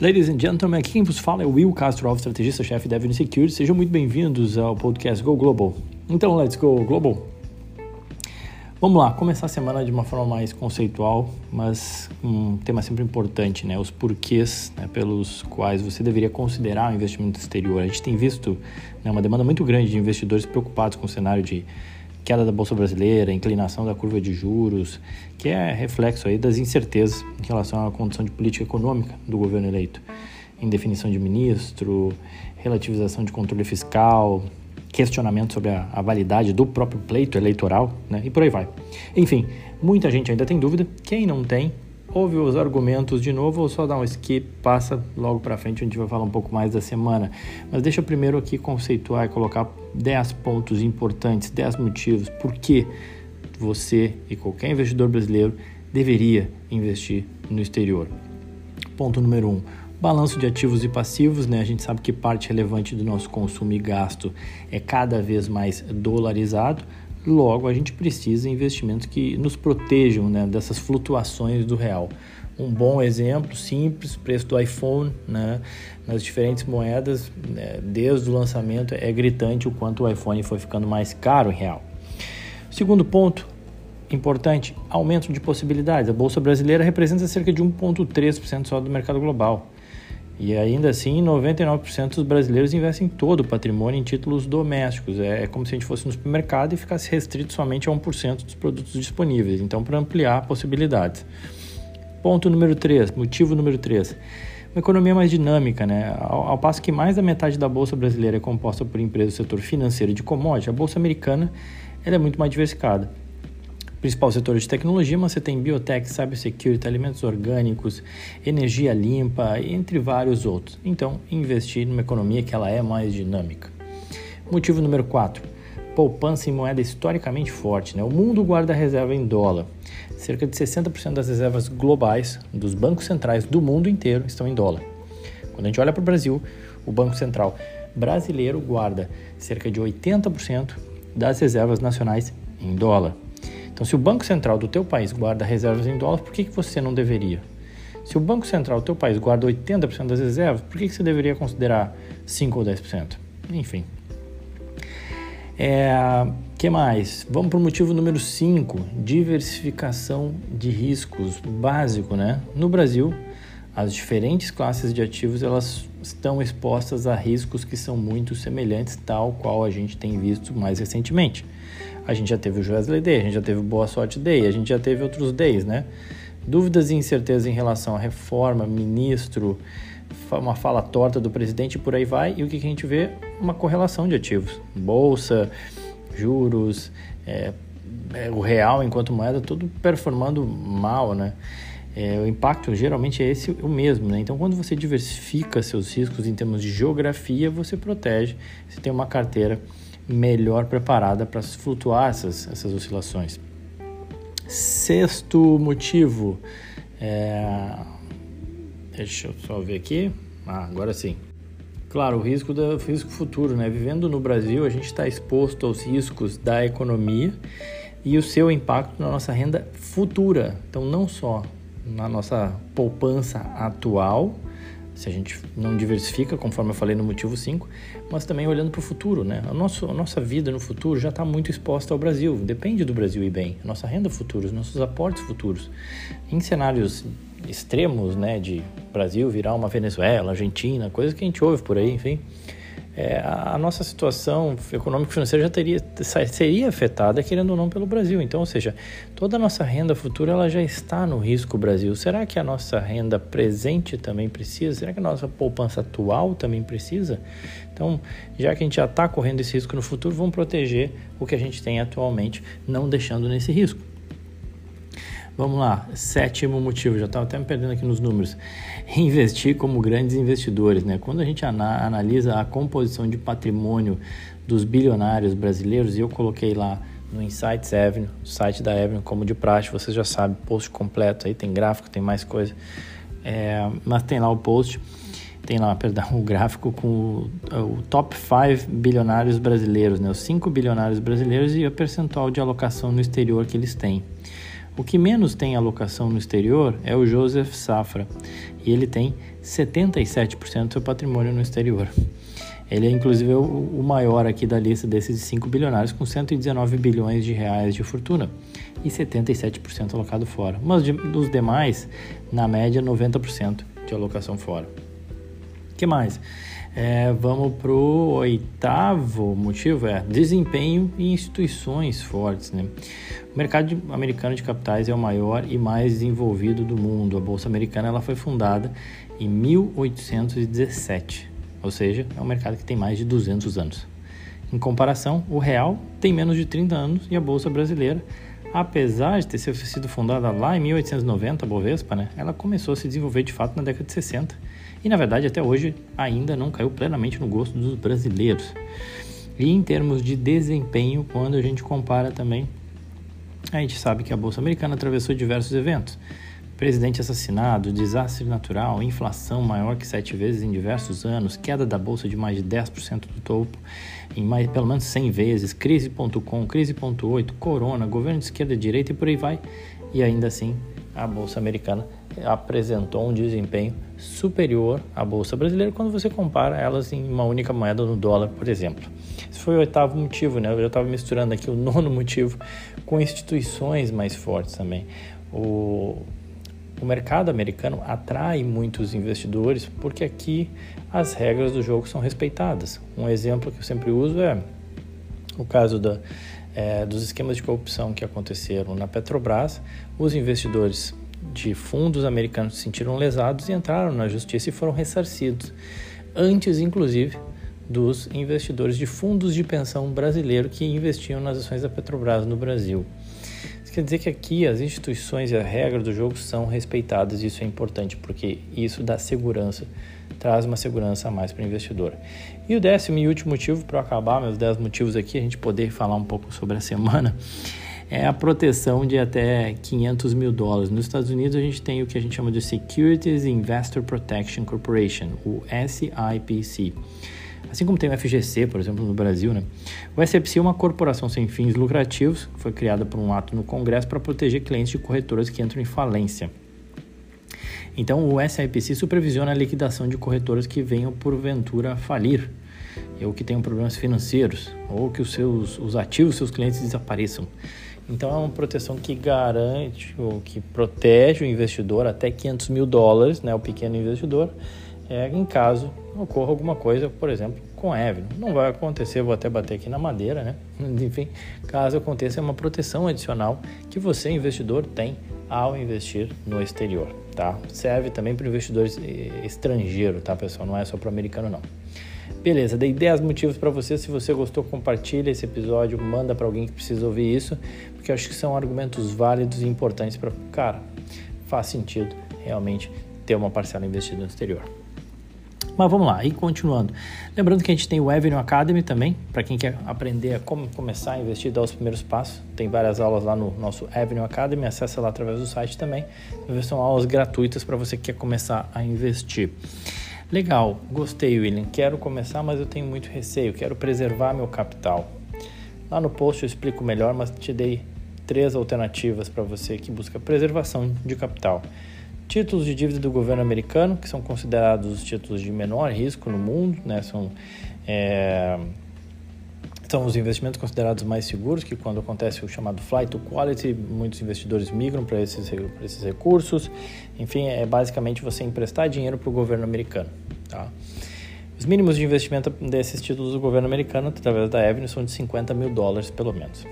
Ladies and gentlemen, aqui quem vos fala é o Will Castro, estrategista-chefe da Avenue Security. Sejam muito bem-vindos ao podcast Go Global. Então, let's go global. Vamos lá, começar a semana de uma forma mais conceitual, mas um tema sempre importante, né? Os porquês né, pelos quais você deveria considerar o investimento exterior. A gente tem visto né, uma demanda muito grande de investidores preocupados com o cenário de queda da bolsa brasileira, inclinação da curva de juros, que é reflexo aí das incertezas em relação à condição de política econômica do governo eleito, indefinição de ministro, relativização de controle fiscal, questionamento sobre a, a validade do próprio pleito eleitoral, né? E por aí vai. Enfim, muita gente ainda tem dúvida. Quem não tem, ouve os argumentos de novo ou só dá um skip, passa logo para frente, a gente vai falar um pouco mais da semana. Mas deixa eu primeiro aqui conceituar e colocar 10 pontos importantes, 10 motivos por que você e qualquer investidor brasileiro deveria investir no exterior. Ponto número 1. Um, balanço de ativos e passivos, né? A gente sabe que parte relevante do nosso consumo e gasto é cada vez mais dolarizado. Logo, a gente precisa de investimentos que nos protejam né, dessas flutuações do real. Um bom exemplo simples, preço do iPhone né, nas diferentes moedas, né, desde o lançamento, é gritante o quanto o iPhone foi ficando mais caro em real. Segundo ponto, importante, aumento de possibilidades. A Bolsa Brasileira representa cerca de 1,3% só do mercado global. E ainda assim, 99% dos brasileiros investem todo o patrimônio em títulos domésticos. É, é como se a gente fosse no supermercado e ficasse restrito somente a 1% dos produtos disponíveis. Então, para ampliar possibilidades. Ponto número 3, motivo número 3. Uma economia mais dinâmica, né? Ao, ao, passo que mais da metade da bolsa brasileira é composta por empresas do setor financeiro e de commodity, a bolsa americana ela é muito mais diversificada principal setor de tecnologia, mas você tem biotech, cybersecurity, alimentos orgânicos, energia limpa, entre vários outros. Então, investir numa economia que ela é mais dinâmica. Motivo número 4. Poupança em moeda historicamente forte. Né? O mundo guarda reserva em dólar. Cerca de 60% das reservas globais dos bancos centrais do mundo inteiro estão em dólar. Quando a gente olha para o Brasil, o Banco Central brasileiro guarda cerca de 80% das reservas nacionais em dólar. Então, se o Banco Central do teu país guarda reservas em dólares, por que, que você não deveria? Se o Banco Central do teu país guarda 80% das reservas, por que, que você deveria considerar 5 ou 10%? Enfim. É, que mais? Vamos para o motivo número 5, diversificação de riscos, básico, né? No Brasil, as diferentes classes de ativos elas estão expostas a riscos que são muito semelhantes, tal qual a gente tem visto mais recentemente. A gente já teve o Joesley Day, a gente já teve o Boa Sorte Day, a gente já teve outros days, né? Dúvidas e incertezas em relação à reforma, ministro, uma fala torta do presidente e por aí vai. E o que a gente vê? Uma correlação de ativos. Bolsa, juros, é, é, o real enquanto moeda, tudo performando mal, né? É, o impacto geralmente é esse o mesmo, né? Então, quando você diversifica seus riscos em termos de geografia, você protege, você tem uma carteira melhor preparada para flutuar essas, essas oscilações. Sexto motivo, é... deixa eu só ver aqui. Ah, agora sim. Claro, o risco do risco futuro, né? Vivendo no Brasil, a gente está exposto aos riscos da economia e o seu impacto na nossa renda futura. Então, não só na nossa poupança atual, se a gente não diversifica, conforme eu falei no motivo 5, mas também olhando para o futuro, né? A, nosso, a nossa vida no futuro já está muito exposta ao Brasil, depende do Brasil ir bem, nossa renda futura, os nossos aportes futuros. Em cenários extremos, né, de Brasil virar uma Venezuela, Argentina, coisas que a gente ouve por aí, enfim, é, a nossa situação econômico-financeira já teria, seria afetada, querendo ou não, pelo Brasil. Então, ou seja, toda a nossa renda futura ela já está no risco Brasil. Será que a nossa renda presente também precisa? Será que a nossa poupança atual também precisa? Então, já que a gente já está correndo esse risco no futuro, vamos proteger o que a gente tem atualmente, não deixando nesse risco. Vamos lá, sétimo motivo, já estava até me perdendo aqui nos números. Investir como grandes investidores, né? Quando a gente ana analisa a composição de patrimônio dos bilionários brasileiros, e eu coloquei lá no Insights Avenue, site da Avenue, como de praxe, vocês já sabem, post completo, aí tem gráfico, tem mais coisa, é, mas tem lá o post, tem lá, perdão, o gráfico com o, o top 5 bilionários brasileiros, né? Os 5 bilionários brasileiros e o percentual de alocação no exterior que eles têm. O que menos tem alocação no exterior é o Joseph Safra, e ele tem 77% do seu patrimônio no exterior. Ele é inclusive o maior aqui da lista desses 5 bilionários, com 119 bilhões de reais de fortuna e 77% alocado fora. Mas dos demais, na média, 90% de alocação fora. Que mais? É, vamos para o oitavo motivo, é desempenho e instituições fortes. Né? O mercado americano de capitais é o maior e mais desenvolvido do mundo. A Bolsa Americana ela foi fundada em 1817, ou seja, é um mercado que tem mais de 200 anos. Em comparação, o real tem menos de 30 anos e a Bolsa Brasileira apesar de ter sido fundada lá em 1890, a Bovespa, né, ela começou a se desenvolver de fato na década de 60 e, na verdade, até hoje ainda não caiu plenamente no gosto dos brasileiros. E em termos de desempenho, quando a gente compara também, a gente sabe que a Bolsa Americana atravessou diversos eventos. Presidente assassinado, desastre natural, inflação maior que sete vezes em diversos anos, queda da bolsa de mais de 10% do topo em mais, pelo menos 100 vezes, crise.com, crise.8, corona, governo de esquerda e direita e por aí vai. E ainda assim, a bolsa americana apresentou um desempenho superior à bolsa brasileira quando você compara elas em uma única moeda no dólar, por exemplo. Esse foi o oitavo motivo, né? Eu estava misturando aqui o nono motivo com instituições mais fortes também. O, o mercado americano atrai muitos investidores porque aqui as regras do jogo são respeitadas. Um exemplo que eu sempre uso é o caso da, é, dos esquemas de corrupção que aconteceram na Petrobras. Os investidores de fundos americanos se sentiram lesados e entraram na justiça e foram ressarcidos, antes inclusive dos investidores de fundos de pensão brasileiro que investiam nas ações da Petrobras no Brasil. Isso quer dizer que aqui as instituições e a regra do jogo são respeitadas e isso é importante porque isso dá segurança, traz uma segurança a mais para o investidor. E o décimo e último motivo, para acabar meus dez motivos aqui, a gente poder falar um pouco sobre a semana, é a proteção de até 500 mil dólares. Nos Estados Unidos a gente tem o que a gente chama de Securities Investor Protection Corporation, o SIPC. Assim como tem o FGC, por exemplo, no Brasil, né? o SFC é uma corporação sem fins lucrativos, que foi criada por um ato no Congresso para proteger clientes de corretoras que entram em falência. Então, o SIPC supervisiona a liquidação de corretoras que venham porventura a falir, ou que tenham problemas financeiros, ou que os seus os ativos, seus clientes desapareçam. Então, é uma proteção que garante ou que protege o investidor até 500 mil dólares, né, o pequeno investidor, é, em caso ocorra alguma coisa, por exemplo, com Evelyn. Não vai acontecer, vou até bater aqui na madeira, né? Enfim, caso aconteça, é uma proteção adicional que você, investidor, tem ao investir no exterior, tá? Serve também para investidores eh, estrangeiros, tá, pessoal? Não é só para americano, não. Beleza, dei 10 motivos para você. Se você gostou, compartilha esse episódio, manda para alguém que precisa ouvir isso, porque eu acho que são argumentos válidos e importantes para, cara, faz sentido realmente ter uma parcela investida no exterior. Mas vamos lá, e continuando. Lembrando que a gente tem o Avenue Academy também, para quem quer aprender a como começar a investir, dar os primeiros passos. Tem várias aulas lá no nosso Avenue Academy, acessa lá através do site também. São aulas gratuitas para você que quer começar a investir. Legal, gostei, William. Quero começar, mas eu tenho muito receio. Quero preservar meu capital. Lá no post eu explico melhor, mas te dei três alternativas para você que busca preservação de capital títulos de dívida do governo americano, que são considerados os títulos de menor risco no mundo, né? são, é, são os investimentos considerados mais seguros, que quando acontece o chamado flight to quality, muitos investidores migram para esses, esses recursos. Enfim, é basicamente você emprestar dinheiro para o governo americano. Tá? Os mínimos de investimento desses títulos do governo americano, através da Avenue, são de 50 mil dólares, pelo menos.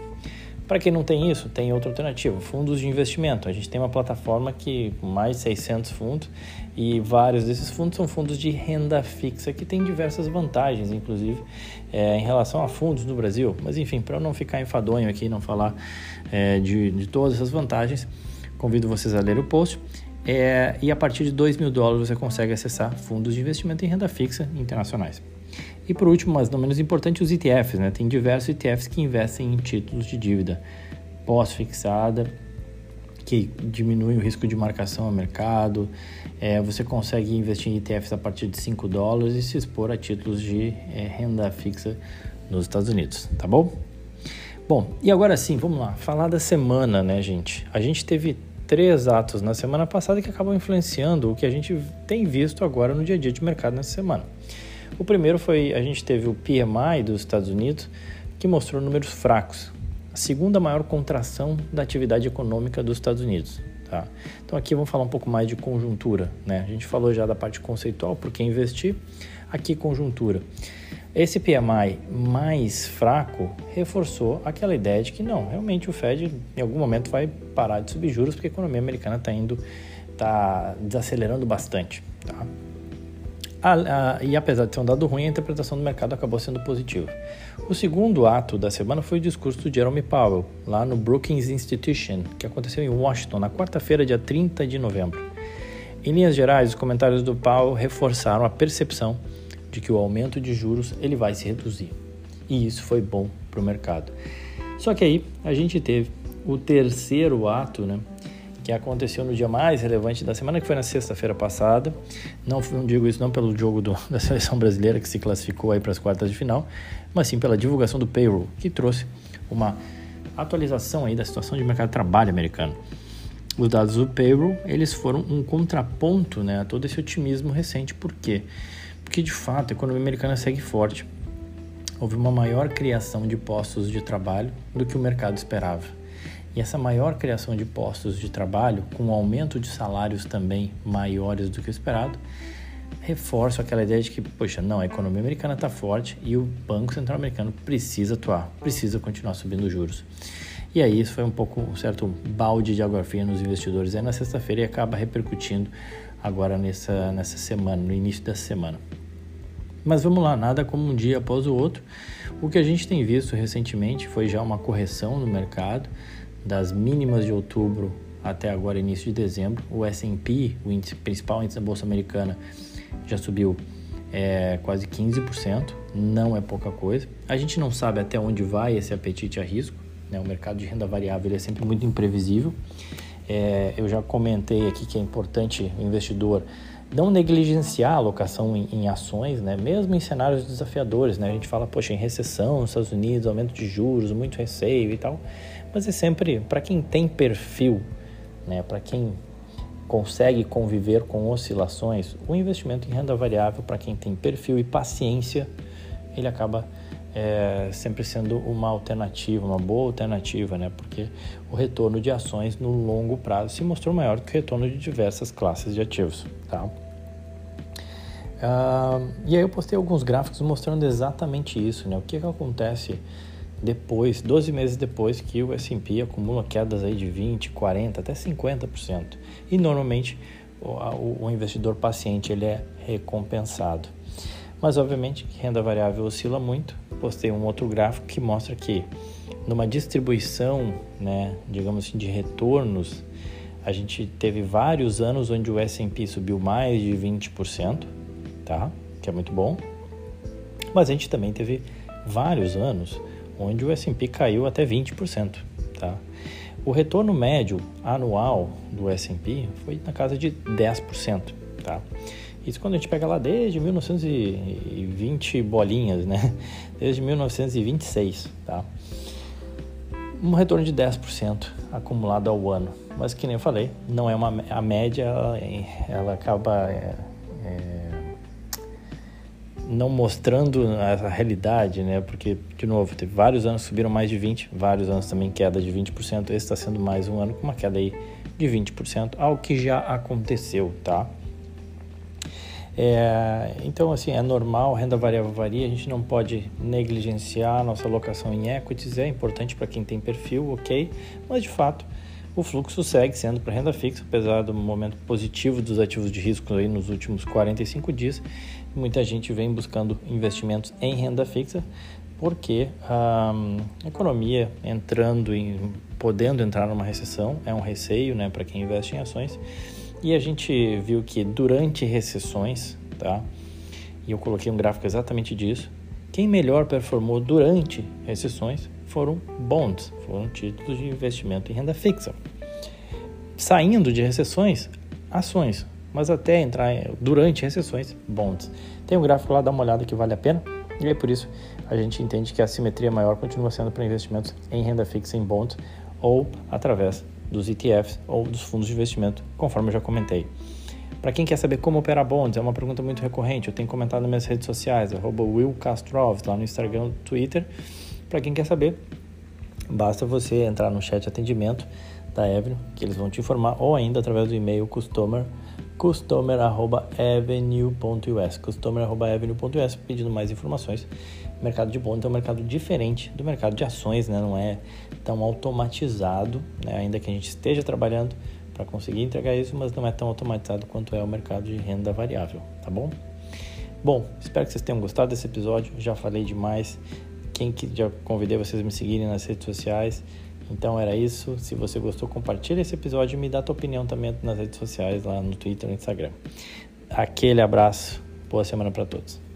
Para quem não tem isso, tem outra alternativa, fundos de investimento. A gente tem uma plataforma que mais de 600 fundos e vários desses fundos são fundos de renda fixa que tem diversas vantagens, inclusive é, em relação a fundos no Brasil. Mas enfim, para eu não ficar enfadonho aqui, não falar é, de, de todas essas vantagens, convido vocês a ler o post. É, e a partir de 2 mil dólares você consegue acessar fundos de investimento em renda fixa internacionais. E por último, mas não menos importante, os ETFs. Né? Tem diversos ETFs que investem em títulos de dívida pós-fixada, que diminuem o risco de marcação ao mercado. É, você consegue investir em ETFs a partir de 5 dólares e se expor a títulos de é, renda fixa nos Estados Unidos, tá bom? Bom, e agora sim, vamos lá, falar da semana, né, gente? A gente teve três atos na semana passada que acabam influenciando o que a gente tem visto agora no dia a dia de mercado nessa semana. O primeiro foi a gente teve o PMI dos Estados Unidos que mostrou números fracos, a segunda maior contração da atividade econômica dos Estados Unidos. Tá? Então aqui vamos falar um pouco mais de conjuntura. Né? A gente falou já da parte conceitual, por que investir, aqui conjuntura. Esse PMI mais fraco reforçou aquela ideia de que não, realmente o Fed em algum momento vai parar de subir juros porque a economia americana está indo, está desacelerando bastante. Tá? E apesar de ser um dado ruim, a interpretação do mercado acabou sendo positiva. O segundo ato da semana foi o discurso do Jerome Powell, lá no Brookings Institution, que aconteceu em Washington na quarta-feira, dia 30 de novembro. Em linhas gerais, os comentários do Powell reforçaram a percepção de que o aumento de juros ele vai se reduzir. E isso foi bom para o mercado. Só que aí a gente teve o terceiro ato, né, que aconteceu no dia mais relevante da semana, que foi na sexta-feira passada. Não, não, digo isso não pelo jogo do, da seleção brasileira que se classificou aí para as quartas de final, mas sim pela divulgação do payroll, que trouxe uma atualização aí da situação de mercado de trabalho americano. Os dados do payroll, eles foram um contraponto né, a todo esse otimismo recente. Por quê? Porque, de fato, a economia americana segue forte. Houve uma maior criação de postos de trabalho do que o mercado esperava. E essa maior criação de postos de trabalho, com um aumento de salários também maiores do que o esperado, reforça aquela ideia de que, poxa, não, a economia americana está forte e o Banco Central Americano precisa atuar, precisa continuar subindo juros. E aí isso foi um pouco um certo balde de água fria nos investidores aí na sexta-feira e acaba repercutindo agora nessa, nessa semana, no início da semana. Mas vamos lá, nada como um dia após o outro. O que a gente tem visto recentemente foi já uma correção no mercado, das mínimas de outubro até agora, início de dezembro. O S&P, o índice, principal índice da Bolsa Americana, já subiu é, quase 15%, não é pouca coisa. A gente não sabe até onde vai esse apetite a risco, né? o mercado de renda variável é sempre muito imprevisível. É, eu já comentei aqui que é importante o investidor não negligenciar a alocação em, em, ações, né? mesmo em cenários desafiadores. Né? A gente fala, poxa, em recessão nos Estados Unidos, aumento de juros, muito receio e tal. Mas é sempre para quem tem perfil, né? para quem consegue conviver com oscilações, o investimento em renda variável, para quem tem perfil e paciência, ele acaba é, sempre sendo uma alternativa, uma boa alternativa, né? Porque o retorno de ações no longo prazo se mostrou maior que o retorno de diversas classes de ativos, tá? Ah, e aí eu postei alguns gráficos mostrando exatamente isso, né? O que, que acontece depois, 12 meses depois que o S&P acumula quedas aí de 20, 40, até 50%. E normalmente o, o investidor paciente ele é recompensado. Mas obviamente renda variável oscila muito. Postei um outro gráfico que mostra que numa distribuição, né, digamos assim, de retornos, a gente teve vários anos onde o S&P subiu mais de 20%, tá? Que é muito bom. Mas a gente também teve vários anos onde o S&P caiu até 20%, tá? O retorno médio anual do S&P foi na casa de 10%, tá? Isso quando a gente pega lá desde 1920 bolinhas, né? Desde 1926, tá? Um retorno de 10% acumulado ao ano. Mas que nem eu falei, não é uma a média, ela, ela acaba é, é, não mostrando a realidade, né? Porque, de novo, teve vários anos que subiram mais de 20, vários anos também queda de 20%. Esse está sendo mais um ano com uma queda aí de 20%, algo que já aconteceu, tá? É, então, assim, é normal, renda variável varia, a gente não pode negligenciar a nossa alocação em equities, é importante para quem tem perfil, ok, mas de fato o fluxo segue sendo para renda fixa, apesar do momento positivo dos ativos de risco aí nos últimos 45 dias, muita gente vem buscando investimentos em renda fixa, porque a economia entrando em, podendo entrar numa recessão, é um receio né, para quem investe em ações, e a gente viu que durante recessões, tá? E eu coloquei um gráfico exatamente disso. Quem melhor performou durante recessões foram bonds, foram títulos de investimento em renda fixa. Saindo de recessões, ações, mas até entrar durante recessões, bonds. Tem um gráfico lá, dá uma olhada que vale a pena. E é por isso a gente entende que a simetria maior continua sendo para investimentos em renda fixa em bonds ou através dos ETFs ou dos fundos de investimento, conforme eu já comentei. Para quem quer saber como operar bonds, é uma pergunta muito recorrente. Eu tenho comentado nas minhas redes sociais, arroba Will Castroves, lá no Instagram, Twitter. Para quem quer saber, basta você entrar no chat atendimento da Avenue, que eles vão te informar, ou ainda através do e-mail customer customer.avenue.us customer.avenue.us pedindo mais informações. Mercado de bonds é um mercado diferente do mercado de ações, né? não é tão automatizado, né? ainda que a gente esteja trabalhando para conseguir entregar isso, mas não é tão automatizado quanto é o mercado de renda variável, tá bom? Bom, espero que vocês tenham gostado desse episódio, já falei demais. Quem que já convidei vocês a me seguirem nas redes sociais. Então era isso. Se você gostou, compartilhe esse episódio e me dá tua opinião também nas redes sociais, lá no Twitter no Instagram. Aquele abraço. Boa semana para todos.